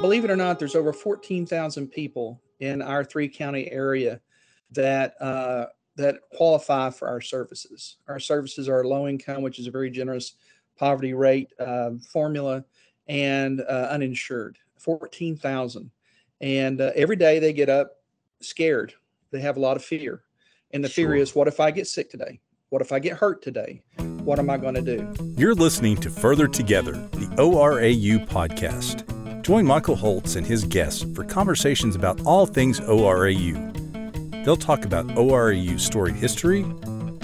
Believe it or not, there's over 14,000 people in our three county area that uh, that qualify for our services. Our services are low income, which is a very generous poverty rate uh, formula, and uh, uninsured. 14,000, and uh, every day they get up scared. They have a lot of fear, and the sure. fear is, what if I get sick today? What if I get hurt today? What am I going to do? You're listening to Further Together, the ORAU podcast. Join Michael Holtz and his guests for conversations about all things ORAU. They'll talk about ORAU's storied history,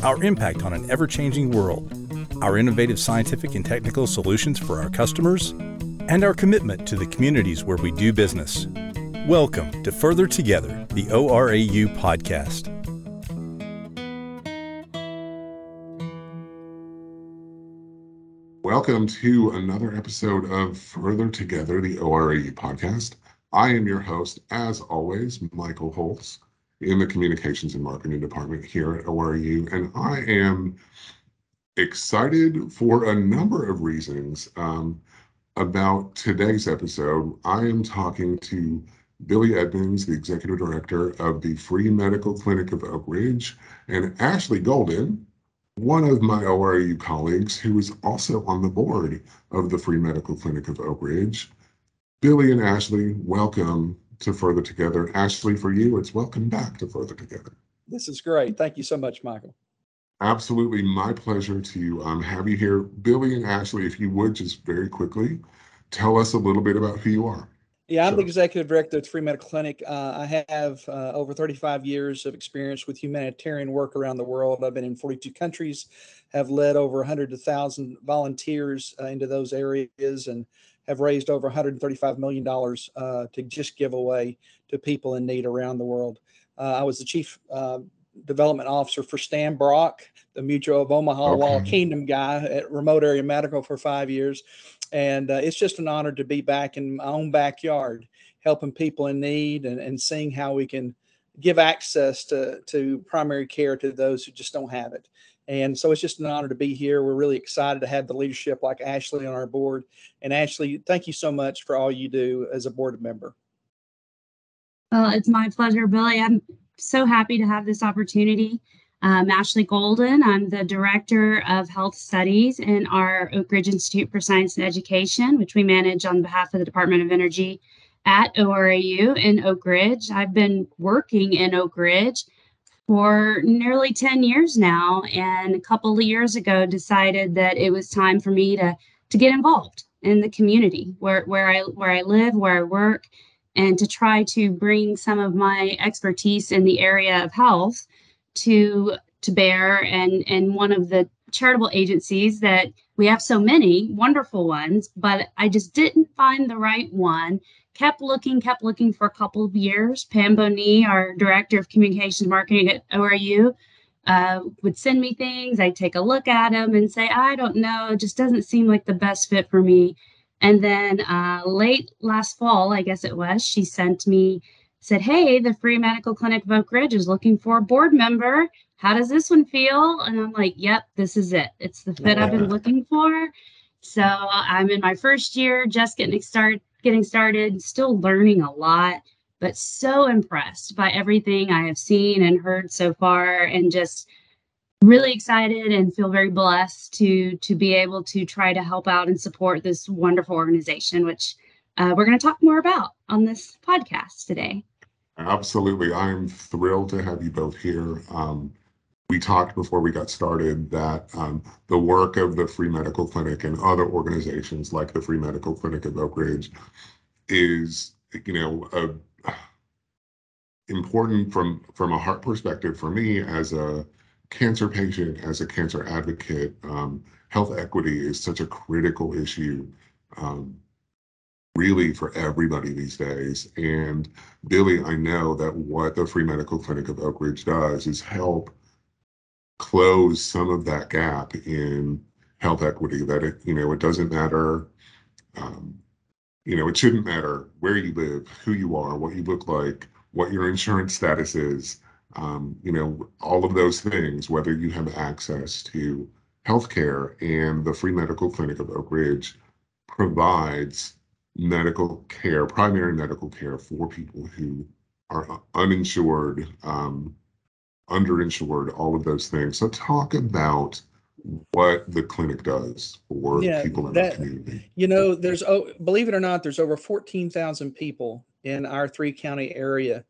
our impact on an ever changing world, our innovative scientific and technical solutions for our customers, and our commitment to the communities where we do business. Welcome to Further Together, the ORAU podcast. Welcome to another episode of Further Together, the ORAU podcast. I am your host, as always, Michael Holtz, in the Communications and Marketing Department here at ORAU, and I am excited for a number of reasons um, about today's episode. I am talking to Billy Edmonds, the Executive Director of the Free Medical Clinic of Oak Ridge, and Ashley Golden, one of my ORAU colleagues who is also on the board of the Free Medical Clinic of Oak Ridge. Billy and Ashley, welcome to Further Together. Ashley, for you, it's welcome back to Further Together. This is great. Thank you so much, Michael. Absolutely, my pleasure to um, have you here. Billy and Ashley, if you would just very quickly tell us a little bit about who you are. Yeah, I'm sure. the executive director of the Free Medical Clinic. Uh, I have uh, over 35 years of experience with humanitarian work around the world. I've been in 42 countries, have led over 100,000 volunteers uh, into those areas, and have raised over 135 million dollars uh, to just give away to people in need around the world. Uh, I was the chief uh, development officer for Stan Brock, the Mutual of Omaha okay. Wild Kingdom guy at Remote Area Medical for five years and uh, it's just an honor to be back in my own backyard helping people in need and, and seeing how we can give access to, to primary care to those who just don't have it. And so it's just an honor to be here. We're really excited to have the leadership like ashley on our board. And ashley thank you so much for all you do as a board member. Well it's my pleasure billy. I'm so happy to have this opportunity um, Ashley Golden. I'm the Director of Health Studies in our Oak Ridge Institute for Science and Education, which we manage on behalf of the Department of Energy at ORAU in Oak Ridge. I've been working in Oak Ridge for nearly 10 years now, and a couple of years ago decided that it was time for me to, to get involved in the community where, where, I, where I live, where I work, and to try to bring some of my expertise in the area of health to to bear and and one of the charitable agencies that we have so many wonderful ones but i just didn't find the right one. Kept looking kept looking for a couple of years. Pam boni our director of communications marketing at ORAU uh, would send me things. I'd take a look at them and say i don't know. It just doesn't seem like the best fit for me. And then uh, late last fall i guess it was she sent me said, Hey, the Free Medical Clinic of Oak Ridge is looking for a board member. How does this one feel? And I'm like, Yep, this is it. It's the fit I've been looking for. So I'm in my first year, just getting started, getting started, still learning a lot, but so impressed by everything I have seen and heard so far, and just really excited and feel very blessed to to be able to try to help out and support this wonderful organization, which uh, we're going to talk more about on this podcast today. Absolutely. I'm thrilled to have you both here. Um, we talked before we got started that um, the work of the Free Medical Clinic and other organizations like the Free Medical Clinic of Oak Ridge is, you know, a, important from from a heart perspective for me as a cancer patient, as a cancer advocate. Um, health equity is such a critical issue um, really for everybody these days. And Billy, I know that what the Free Medical Clinic of Oak Ridge does is help close some of that gap in health equity. That it, you know, it doesn't matter. Um, you know, it shouldn't matter where you live, who you are, what you look like, what your insurance status is. Um, you know, all of those things, whether you have access to healthcare and the Free Medical Clinic of Oak Ridge provides medical care, primary medical care for people who are uninsured, um, underinsured, all of those things. So talk about what the clinic does for Yeah, people in that- the community. You know, there's oh, believe it or not, there's over fourteen thousand people in our three county area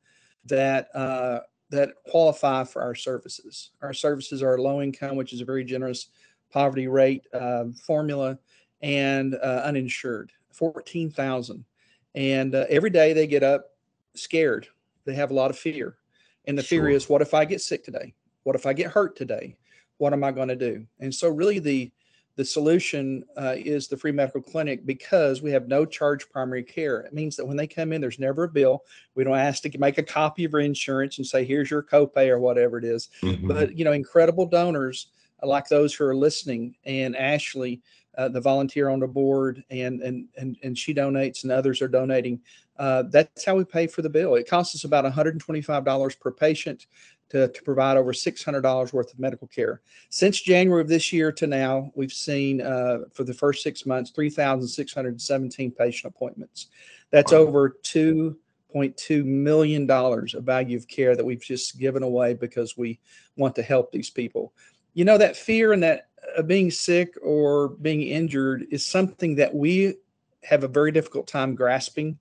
that uh, that qualify for our services. Our services are low income, which is a very generous poverty rate uh, formula, and uh, uninsured. Fourteen thousand, and uh, every day they get up scared. They have a lot of fear, and the fear is, what if I get sick today? What if I get hurt today? What am I going to do? And so, really, the the solution uh, is the free medical clinic because we have no charge primary care. It means that when they come in, there's never a bill. We don't ask to make a copy of your insurance and say, here's your copay or whatever it is. Mhm. But, you know, incredible donors like those who are listening and Ashley, uh, the volunteer on the board and, and, and, and she donates and others are donating. Uh, that's how we pay for the bill. It costs us about $125 per patient to, to provide over $600 worth of medical care. Since January of this year to now, we've seen uh, for the first six months 3,617 patient appointments. That's over $2.2 million of value of care that we've just given away because we want to help these people. You know, that fear and that being sick or being injured is something that we have a very difficult time grasping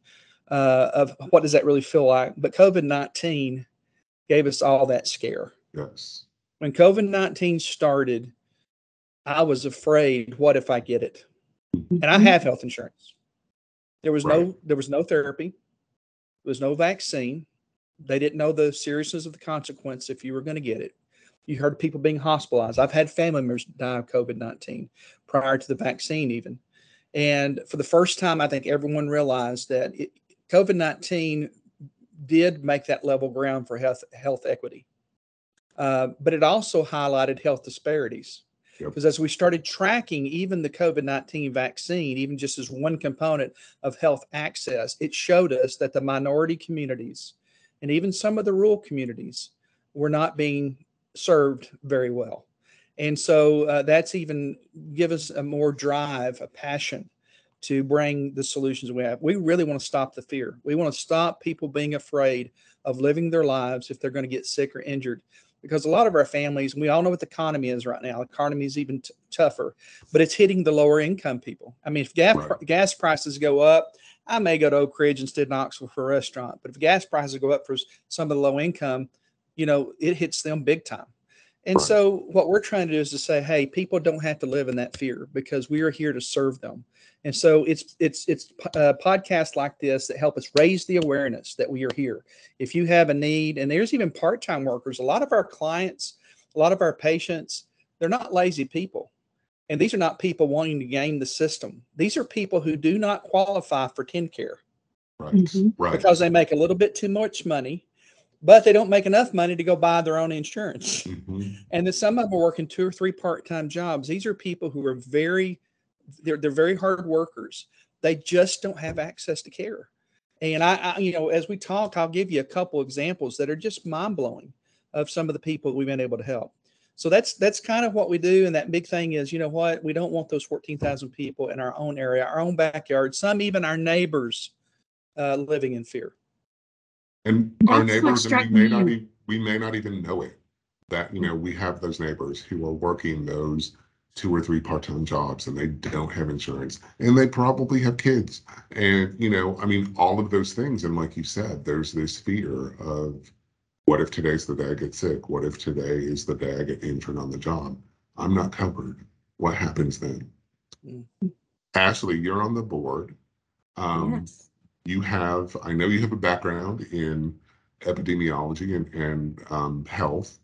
uh, of what does that really feel like. But COVID 19 gave us all that scare Yes. when COVID 19 started, I was afraid, what if I get it? And I have health insurance. There was Right. no there was no therapy. There was no vaccine. They didn't know the seriousness of the consequence if you were going to get it. You heard of people being hospitalized. I've had family members die of COVID 19 prior to the vaccine, even. And for the first time, I think everyone realized that COVID 19 did make that level ground for health, health equity. Uh, but it also highlighted health disparities. Yep. Because as we started tracking even the COVID 19 vaccine, even just as one component of health access, it showed us that the minority communities and even some of the rural communities were not being served very well. And so uh, that's even give us a more drive, a passion to bring the solutions we have. We really want to stop the fear. We want to stop people being afraid of living their lives if they're going to get sick or injured. Because a lot of our families, we all know what the economy is right now. The economy is even t- tougher, but it's hitting the lower income people. I mean, if gas, Right. gas prices go up, I may go to Oak Ridge instead of Knoxville for a restaurant. But if gas prices go up for some of the low income, you know, it hits them big time. And Right. so what we're trying to do is to say, hey, people don't have to live in that fear because we are here to serve them. And so it's it's it's uh, podcasts like this that help us raise the awareness that we are here. If you have a need, and there's even part-time workers. A lot of our clients, a lot of our patients, they're not lazy people, and these are not people wanting to game the system. These are people who do not qualify for TennCare Right. Mhm. Right. because they make a little bit too much money, but they don't make enough money to go buy their own insurance. Mhm. And then some of them are working two or three part-time jobs. These are people who are very, they're they're very hard workers. They just don't have access to care. And I, I you know, as we talk, I'll give you a couple examples that are just mind-blowing of some of the people we've been able to help. So that's that's kind of what we do. And that big thing is, you know what? We don't want those 14,000 people in our own area, our own backyard, some even our neighbors uh, living in fear. And our That's what neighbors, and we may not, me. e- we may not even know it. That, you know, we have those neighbors who are working those two or three part-time jobs and they don't have insurance and they probably have kids. And, you know, I mean, all of those things. And like you said, there's this fear of what if today's the day I get sick? What if today is the day I get injured on the job? I'm not covered. What happens then? Mm. Ashley, you're on the board. Um, yes. You have, I know you have a background in epidemiology and, and um, health.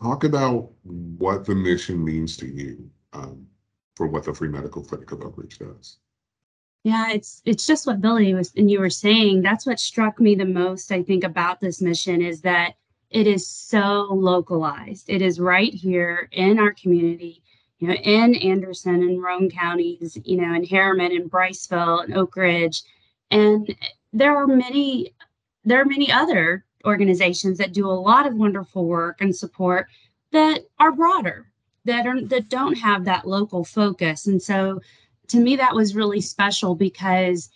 Talk about what the mission means to you um, for what the Free Medical Clinic of Oak Ridge does. Yeah, it's it's just what Billy was and you were saying. That's what struck me the most, I think, about this mission is that it is so localized. It is right here in our community, you know, in Anderson and Roane counties, you know, in Harriman and Briceville and Oak Ridge. And there are many, there are many other organizations that do a lot of wonderful work and support that are broader, that are that don't have that local focus. And so to me that was really special because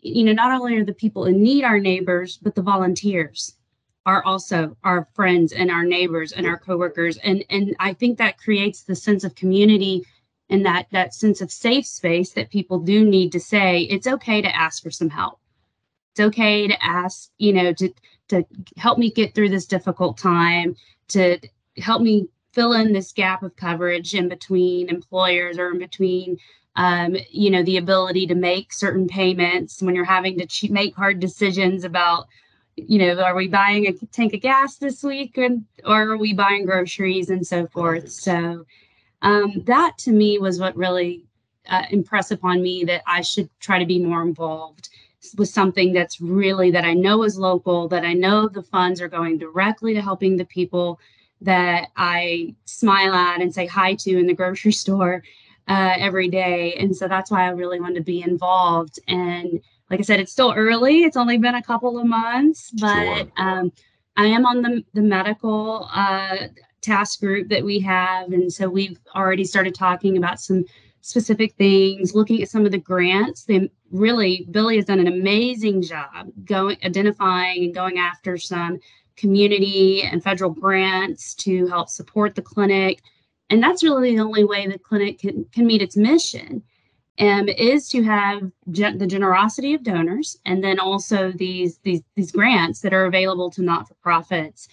you know, not only are the people in need our neighbors, but the volunteers are also our friends and our neighbors and our coworkers. And and I think that creates the sense of community and that that sense of safe space that people do need to say it's okay to ask for some help. It's okay to ask, you know, to to help me get through this difficult time, to help me fill in this gap of coverage in between employers or in between um, you know the ability to make certain payments when you're having to ch- make hard decisions about you know are we buying a tank of gas this week and, or are we buying groceries and so forth so um, that to me was what really uh, impressed upon me that i should try to be more involved with something that's really that i know is local that i know the funds are going directly to helping the people that I smile at and say hi to in the grocery store uh, every day. And so that's why I really wanted to be involved. And like I said, it's still early. It's only been a couple of months, but Sure. um, I am on the, the medical uh, task group that we have. And so we've already started talking about some specific things, looking at some of the grants. They really, Billy has done an amazing job going, identifying and going after some community and federal grants to help support the clinic. And that's really the only way the clinic can, can meet its mission um, is to have gen- the generosity of donors and then also these, these, these grants that are available to not-for-profits.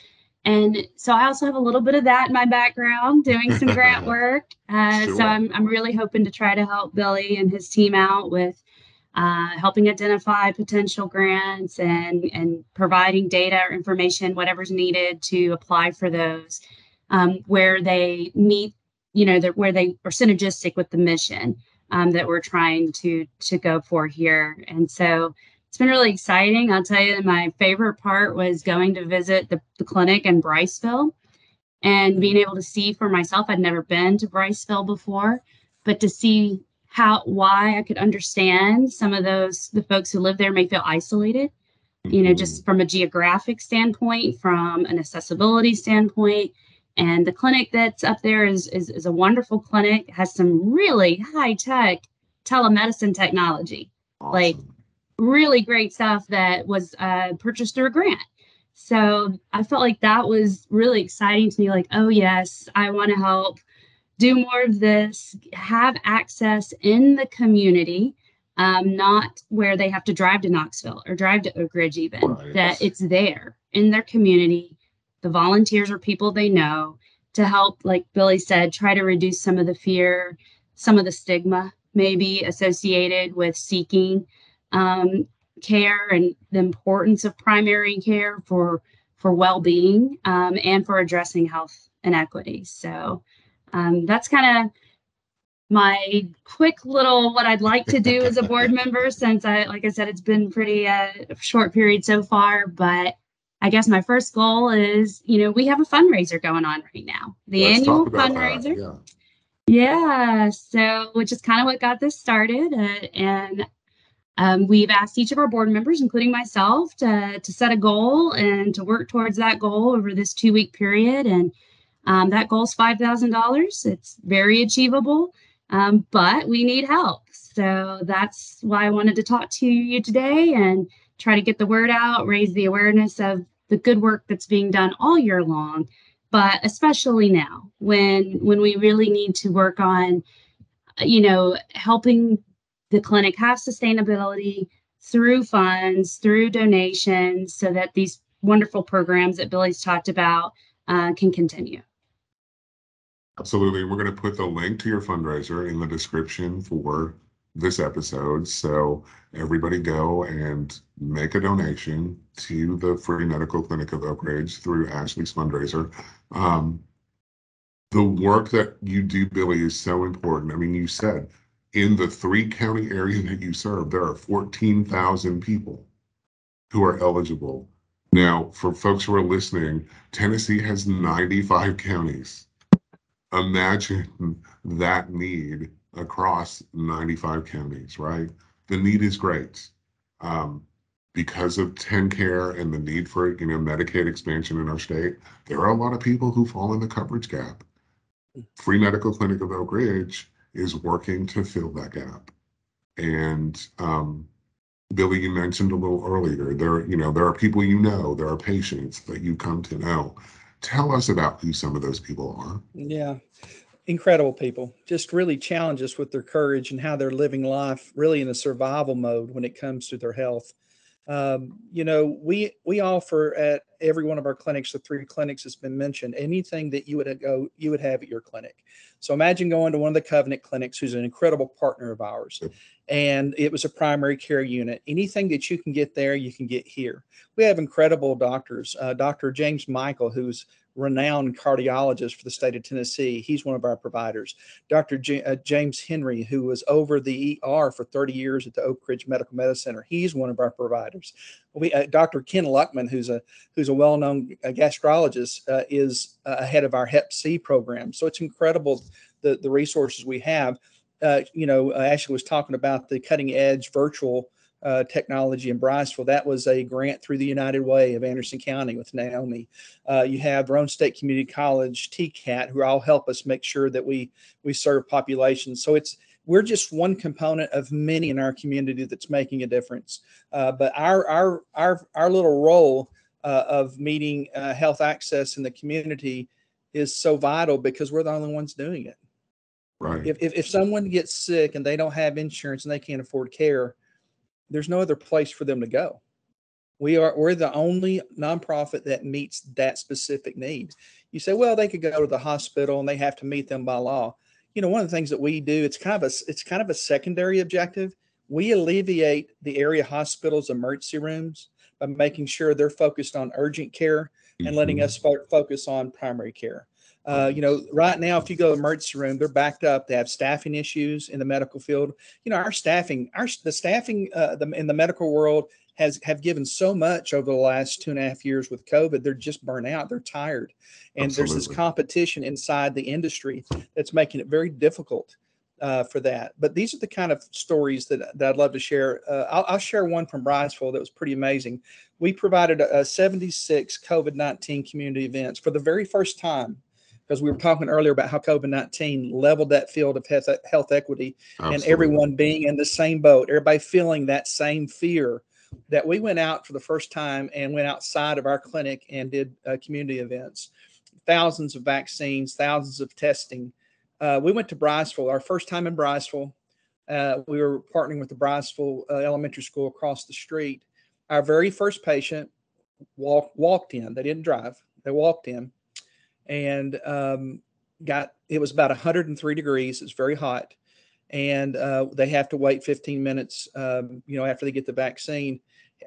And so I also have a little bit of that in my background doing some grant work. Uh, Sure. So I'm, I'm really hoping to try to help Billy and his team out with uh, helping identify potential grants and and providing data or information, whatever's needed to apply for those, um, where they meet, you know, that where they are synergistic with the mission um, that we're trying to to go for here. And so it's been really exciting. I'll tell you, my favorite part was going to visit the, the clinic in Briceville and mm-hmm. being able to see for myself. I'd never been to Briceville before, but to see how why I could understand some of those the folks who live there may feel isolated, you know, just mm-hmm. from a geographic standpoint, from an accessibility standpoint. And the clinic that's up there is is, is a wonderful clinic, has some really high tech telemedicine technology like, Awesome. Really great stuff that was uh, purchased through a grant. So I felt like that was really exciting to me. Like, oh, yes, I want to help do more of this, have access in the community, um, not where they have to drive to Knoxville or drive to Oak Ridge, even, Right. that it's there in their community. The volunteers are people they know to help, like Billy said, try to reduce some of the fear, some of the stigma maybe associated with seeking um, care and the importance of primary care for for well-being um, and for addressing health inequities. So um, that's kind of my quick little what I'd like to do as a board member. Since I, like I said, it's been pretty uh, short period so far, but. I guess my first goal is, you know, we have a fundraiser going on right now. The Let's annual that, fundraiser. Yeah. Yeah, so which is kind of what got this started, uh, and um, we've asked each of our board members, including myself, to to set a goal and to work towards that goal over this two week period. And um, that goal is five thousand dollars. It's very achievable, um, but we need help. So that's why I wanted to talk to you today and try to get the word out, raise the awareness of the good work that's being done all year long but especially now when when we really need to work on you know helping the clinic have sustainability through funds through donations so that these wonderful programs that billy's talked about uh, can continue Absolutely. We're going to put the link to your fundraiser in the description for this episode. So everybody go and make a donation to the Free Medical Clinic of Oak Ridge through Ashley's fundraiser. Um, the work that you do, Billy, is so important. I mean, you said in the three county area that you serve, there are 14,000 people who are eligible. Now, for folks who are listening, Tennessee has 95 counties imagine that need across 95 counties, right? The need is great. Um, because of TennCare and the need for, you know, Medicaid expansion in our state, there are a lot of people who fall in the coverage gap. Free Medical Clinic of Oak Ridge is working to fill that gap. And um, Billy, you mentioned a little earlier, there, you know, there are people you know, there are patients that you come to know. Tell us about who some of those people are. Yeah. Incredible people. Just really challenge us with their courage and how they're living life really in a survival mode when it comes to their health. Um, you know, we we offer at every one of our clinics, the three clinics has been mentioned, anything that you would go you would have at your clinic. So imagine going to one of the Covenant clinics, who's an incredible partner of ours, and it was a primary care unit. Anything that you can get there, you can get here. We have incredible doctors. Uh, Dr. James Michael, who's renowned cardiologist for the state of Tennessee. He's one of our providers. Dr. J- uh, James Henry, who was over the ER for 30 years at the Oak Ridge Medical Medicine Center, he's one of our providers. We, uh, Dr. Ken Luckman, who's a who's a well-known uh, gastrologist, uh, is uh, head of our Hep C program. So it's incredible the the resources we have. Uh, you know, Ashley was talking about the cutting edge virtual uh, technology in Briceville. That was a grant through the United Way of Anderson County with Naomi. Uh, you have Roane State Community College, TCAT, who all help us make sure that we we serve populations. So it's we're just one component of many in our community that's making a difference. Uh, but our our our our little role uh, of meeting uh, health access in the community is so vital because we're the only ones doing it. Right. If, if, if someone gets sick and they don't have insurance and they can't afford care, there's no other place for them to go. We are we're the only nonprofit that meets that specific need. You say, well, they could go to the hospital and they have to meet them by law. You know, one of the things that we do, it's kind of a it's kind of a secondary objective. We alleviate the area hospitals emergency rooms by making sure they're focused on urgent care and letting Mhm. us fo- focus on primary care. Uh, you know, right now, if you go to the emergency room, they're backed up. They have staffing issues in the medical field. You know, our staffing, our the staffing uh, the, in the medical world has have given so much over the last two and a half years with COVID. They're just burnt out. They're tired, and there's this competition inside the industry that's making it very difficult uh, for that. But these are the kind of stories that, that I'd love to share. Uh, I'll, I'll share one from Briceville that was pretty amazing. We provided a, a 76 COVID 19 community events for the very first time because we were talking earlier about how COVID 19 leveled that field of health, health equity and everyone being in the same boat, everybody feeling that same fear. That we went out for the first time and went outside of our clinic and did uh, community events, thousands of vaccines, thousands of testing. Uh, we went to Briceville, our first time in Briceville. Uh, we were partnering with the Briceville uh, Elementary School across the street. Our very first patient walk, walked in. They didn't drive. They walked in and um, got it was about 103 degrees. It's very hot, and uh, they have to wait 15 minutes. Um, you know, after they get the vaccine.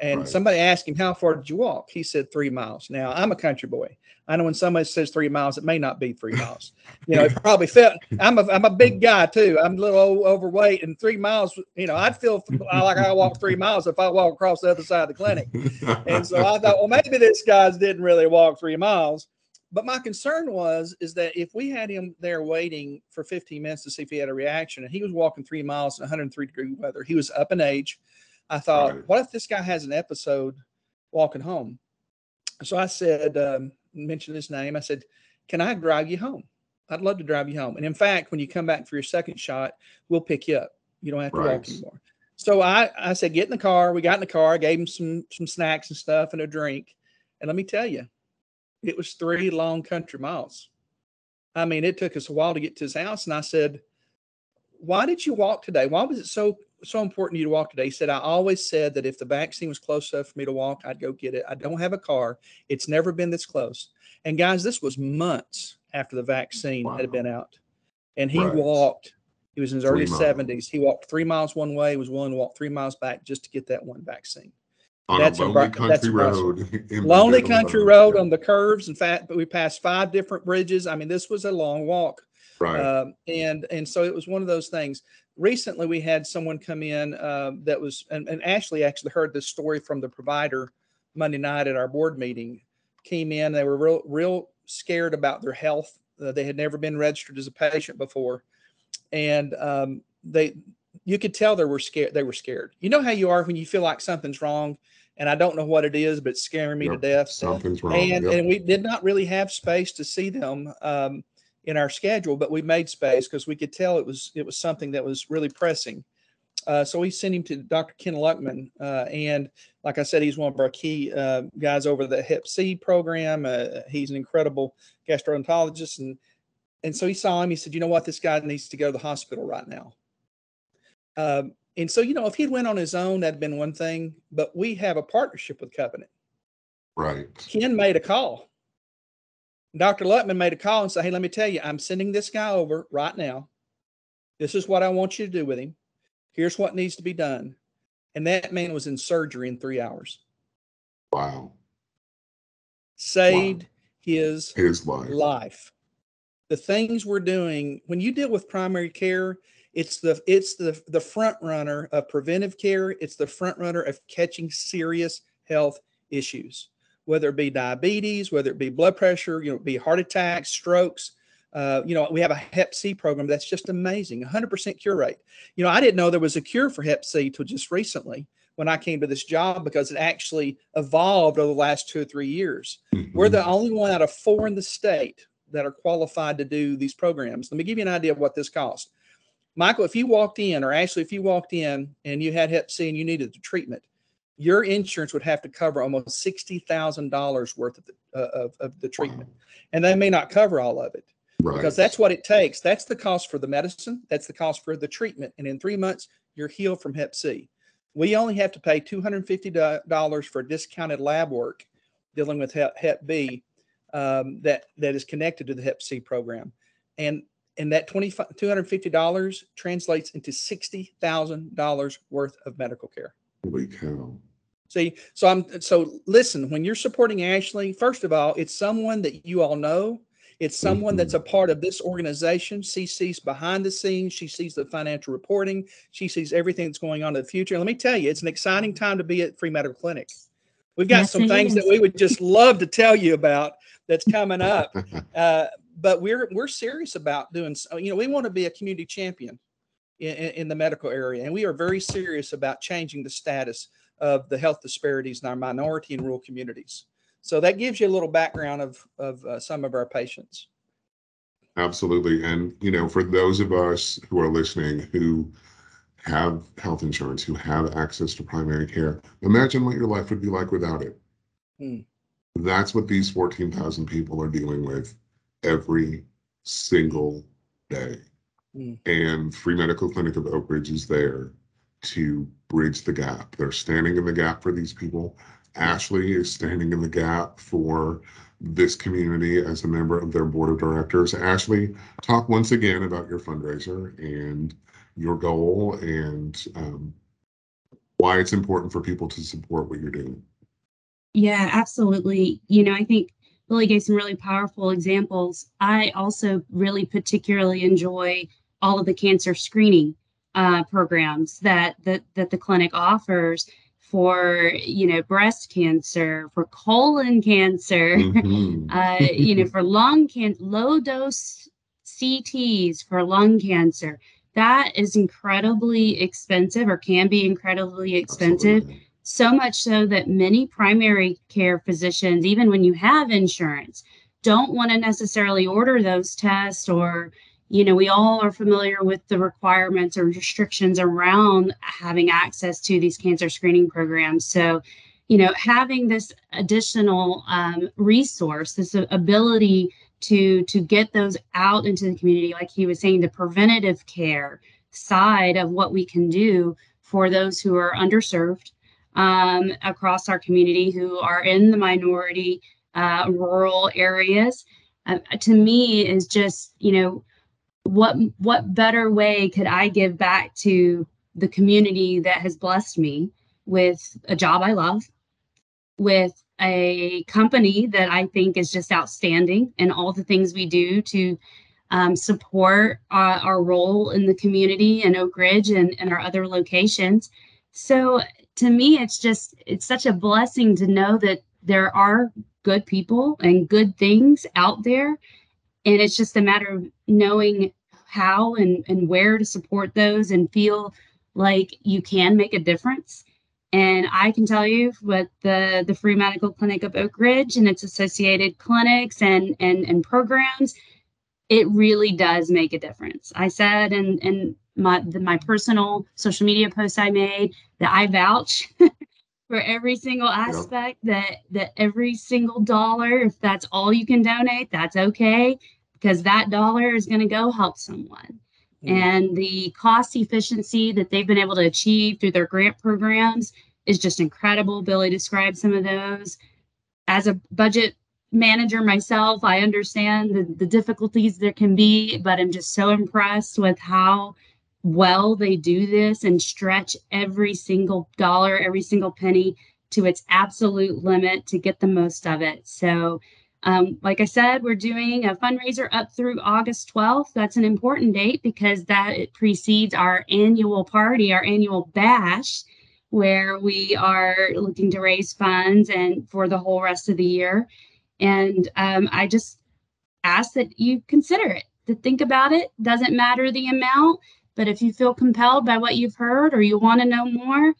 And Right. somebody asked him, "How far did you walk?" He said, three miles." Now I'm a country boy. I know when somebody says three miles, it may not be three miles. You know, it probably felt. I'm a I'm a big guy too. I'm a little overweight, and three miles. You know, I'd feel like I walked three miles if I walk across the other side of the clinic. And so I thought, well, maybe this guy's didn't really walk three miles. But my concern was is that if we had him there waiting for 15 minutes to see if he had a reaction, and he was walking three miles in 103 degree weather, he was up in age. I thought, Right. what if this guy has an episode walking home? So I said, um, mentioned his name. I said, "Can I drive you home? I'd love to drive you home. And in fact, when you come back for your second shot, we'll pick you up. You don't have to Right. walk anymore." So I, I said, "Get in the car." We got in the car. I gave him some some snacks and stuff and a drink. And let me tell you, it was three long country miles. I mean, it took us a while to get to his house. And I said, Why did you walk today? Why was it so so important to you to walk today? He said, I always said that if the vaccine was close enough for me to walk, I'd go get it. I don't have a car. It's never been this close. And guys, this was months after the vaccine Wow. had been out. And he Right. walked, he was in his early miles. 70s. He walked three miles one way, was willing to walk three miles back just to get that one vaccine. On That's a lonely that's country road. in lonely country road yeah, on the curves. In fact, but we passed five different bridges. I mean, this was a long walk, Right. um, and and so it was one of those things. Recently, we had someone come in uh, that was, and, and Ashley actually heard this story from the provider Monday night at our board meeting. Came in, they were real real scared about their health. Uh, they had never been registered as a patient before, and um, they you could tell they were scared. They were scared. You know how you are when you feel like something's wrong, and I don't know what it is, but it's scaring me Yep, to death. Something's wrong. and Yep. and we did not really have space to see them um, in our schedule, but we made space because we could tell it was it was something that was really pressing. Uh, so we sent him to Dr. Ken Luckman. Uh, and like I said, he's one of our key uh, guys over the Hep C program. Uh, he's an incredible gastroenterologist. And, and so he saw him. He said, you know what? This guy needs to go to the hospital right now. Um, and so, you know, if he'd went on his own, that'd been one thing. But we have a partnership with Covenant. Right. Ken made a call. Dr. Lutman made a call and said, Hey, let me tell you, I'm sending this guy over right now. This is what I want you to do with him. Here's what needs to be done. And that man was in surgery in three hours. Wow. Saved wow. his, his life. life. The things we're doing when you deal with primary care, it's the it's the the front runner of preventive care. It's the front runner of catching serious health issues, whether it be diabetes, whether it be blood pressure, you know, be heart attacks, strokes. Uh, you know, we have a Hep C program that's just amazing, 100% cure rate. You know, I didn't know there was a cure for Hep C till just recently when I came to this job because it actually evolved over the last two or three years. Mm-hmm. We're the only one out of four in the state that are qualified to do these programs. Let me give you an idea of what this costs. Michael, if you walked in, or actually, if you walked in and you had Hep C and you needed the treatment, your insurance would have to cover almost sixty thousand dollars worth of the uh, of, of the treatment, and they may not cover all of it right. because that's what it takes. That's the cost for the medicine. That's the cost for the treatment, and in three months you're healed from Hep C. We only have to pay two hundred fifty dollars for discounted lab work dealing with Hep, Hep B um, that that is connected to the Hep C program, and and that $250 translates into $60,000 worth of medical care. Holy cow. See, so I'm so listen, when you're supporting Ashley, first of all, it's someone that you all know. It's someone mm-hmm. that's a part of this organization. She sees behind the scenes. She sees the financial reporting. She sees everything that's going on in the future. let me tell you, it's an exciting time to be at Free Medical Clinic. We've got yes, some things is. that we would just love to tell you about that's coming up. Uh, but we're we're serious about doing. You know, we want to be a community champion in, in the medical area, and we are very serious about changing the status of the health disparities in our minority and rural communities. So that gives you a little background of of uh, some of our patients. Absolutely, and you know, for those of us who are listening who have health insurance, who have access to primary care, imagine what your life would be like without it. Hmm. That's what these 14,000 people are dealing with every single day. Mm. And Free Medical Clinic of Oak Ridge is there to bridge the gap. They're standing in the gap for these people. Ashley is standing in the gap for this community as a member of their board of directors. Ashley, talk once again about your fundraiser and your goal and um, why it's important for people to support what you're doing. Yeah, absolutely. You know, I think Billy gave some really powerful examples. I also really particularly enjoy all of the cancer screening uh, programs that, that that the clinic offers for you know breast cancer, for colon cancer, mm-hmm. uh, you know for lung cancer, low dose CTs for lung cancer. That is incredibly expensive, or can be incredibly expensive. Absolutely so much so that many primary care physicians, even when you have insurance, don't want to necessarily order those tests or you know we all are familiar with the requirements or restrictions around having access to these cancer screening programs. So you know having this additional um, resource this ability to to get those out into the community like he was saying the preventative care side of what we can do for those who are underserved um, across our community who are in the minority uh, rural areas. Uh, to me, is just you know what what better way could I give back to the community that has blessed me with a job I love, with a company that I think is just outstanding, and all the things we do to um, support uh, our role in the community in Oak Ridge and, and our other locations. So to me it's just it's such a blessing to know that there are good people and good things out there. And it's just a matter of knowing how and, and where to support those and feel like you can make a difference. And i can tell you with the the free medical clinic of oak ridge and its associated clinics and and, and programs it really does make a difference. I said and in my the, my personal social media posts I made that I vouch for every single aspect that that every single dollar if that's all you can donate that's okay because that dollar is going to go help someone. Mm. and the cost efficiency that they've been able to achieve through their grant programs is just incredible. Billy described some of those. As a budget manager myself i understand the, the difficulties there can be but i'm just so impressed with how well they do this and stretch every single dollar, every single penny to its absolute limit to get the most of it. So, um, like I said, we're doing a fundraiser up through August 12th. That's an important date because that it precedes our annual party, our annual bash, where we are looking to raise funds and for the whole rest of the year. And um, I just ask that you consider it, to think about it. Doesn't matter the amount but if you feel compelled by what you've heard or you want to know more,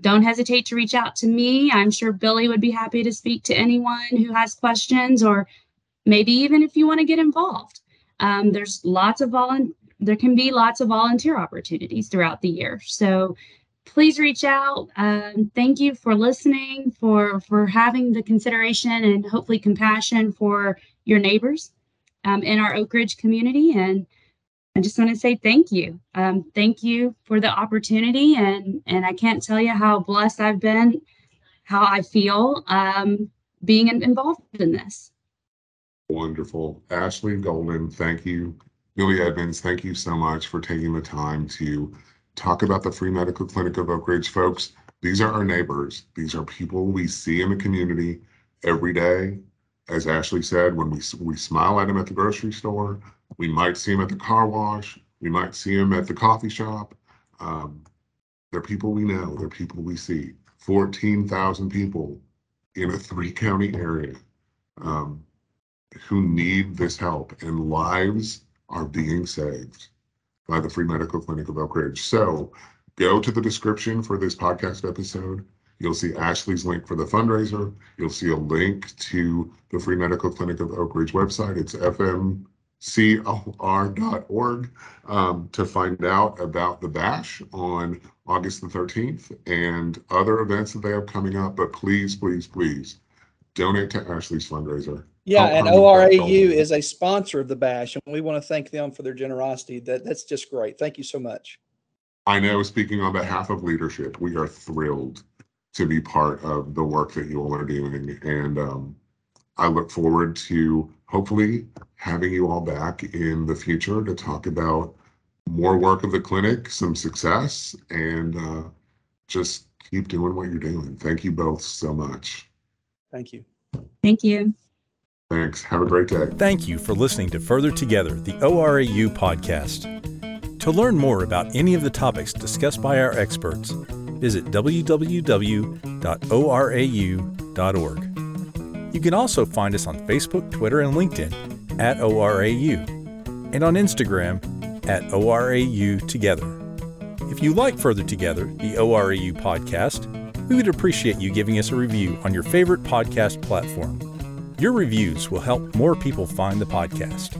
don't hesitate to reach out to me. I'm sure Billy would be happy to speak to anyone who has questions, or maybe even if you want to get involved. Um, there's lots of volunteer. There can be lots of volunteer opportunities throughout the year. So please reach out. Um, thank you for listening, for for having the consideration and hopefully compassion for your neighbors um, in our Oak Ridge community. And I just want to say thank you. Um, thank you for the opportunity, and and I can't tell you how blessed I've been, how I feel um, being involved in this. Wonderful, Ashley Golden. Thank you, Billy Edmonds. Thank you so much for taking the time to talk about the Free Medical Clinic of Oak Ridge, folks. These are our neighbors. These are people we see in the community every day. As Ashley said, when we we smile at them at the grocery store, we might see them at the car wash. We might see them at the coffee shop. Um, they're people we know. They're people we see. 14,000 people in a three county area um, who need this help, and lives are being saved by the Free Medical Clinic of Oak Ridge. So go to the description for this podcast episode. You'll see Ashley's link for the fundraiser. You'll see a link to the Free Medical Clinic of Oak Ridge website. It's FM cor.org um, to find out about the bash on August the 13th and other events that they have coming up. But please, please, please donate to Ashley's fundraiser. Yeah, and ORAU is a sponsor of the bash, and we want to thank them for their generosity. That that's just great. Thank you so much. I know, speaking on behalf of leadership, we are thrilled to be part of the work that you all are doing, and um, I look forward to hopefully having you all back in the future to talk about more work of the clinic, some success, and uh, just keep doing what you're doing. Thank you both so much. Thank you. Thank you. Thanks. Have a great day. Thank you for listening to Further Together, the ORAU podcast. To learn more about any of the topics discussed by our experts, visit www.orau.org. You can also find us on Facebook, Twitter, and LinkedIn at ORAU, and on Instagram at ORAU Together. If you like Further Together, the ORAU podcast, we would appreciate you giving us a review on your favorite podcast platform. Your reviews will help more people find the podcast.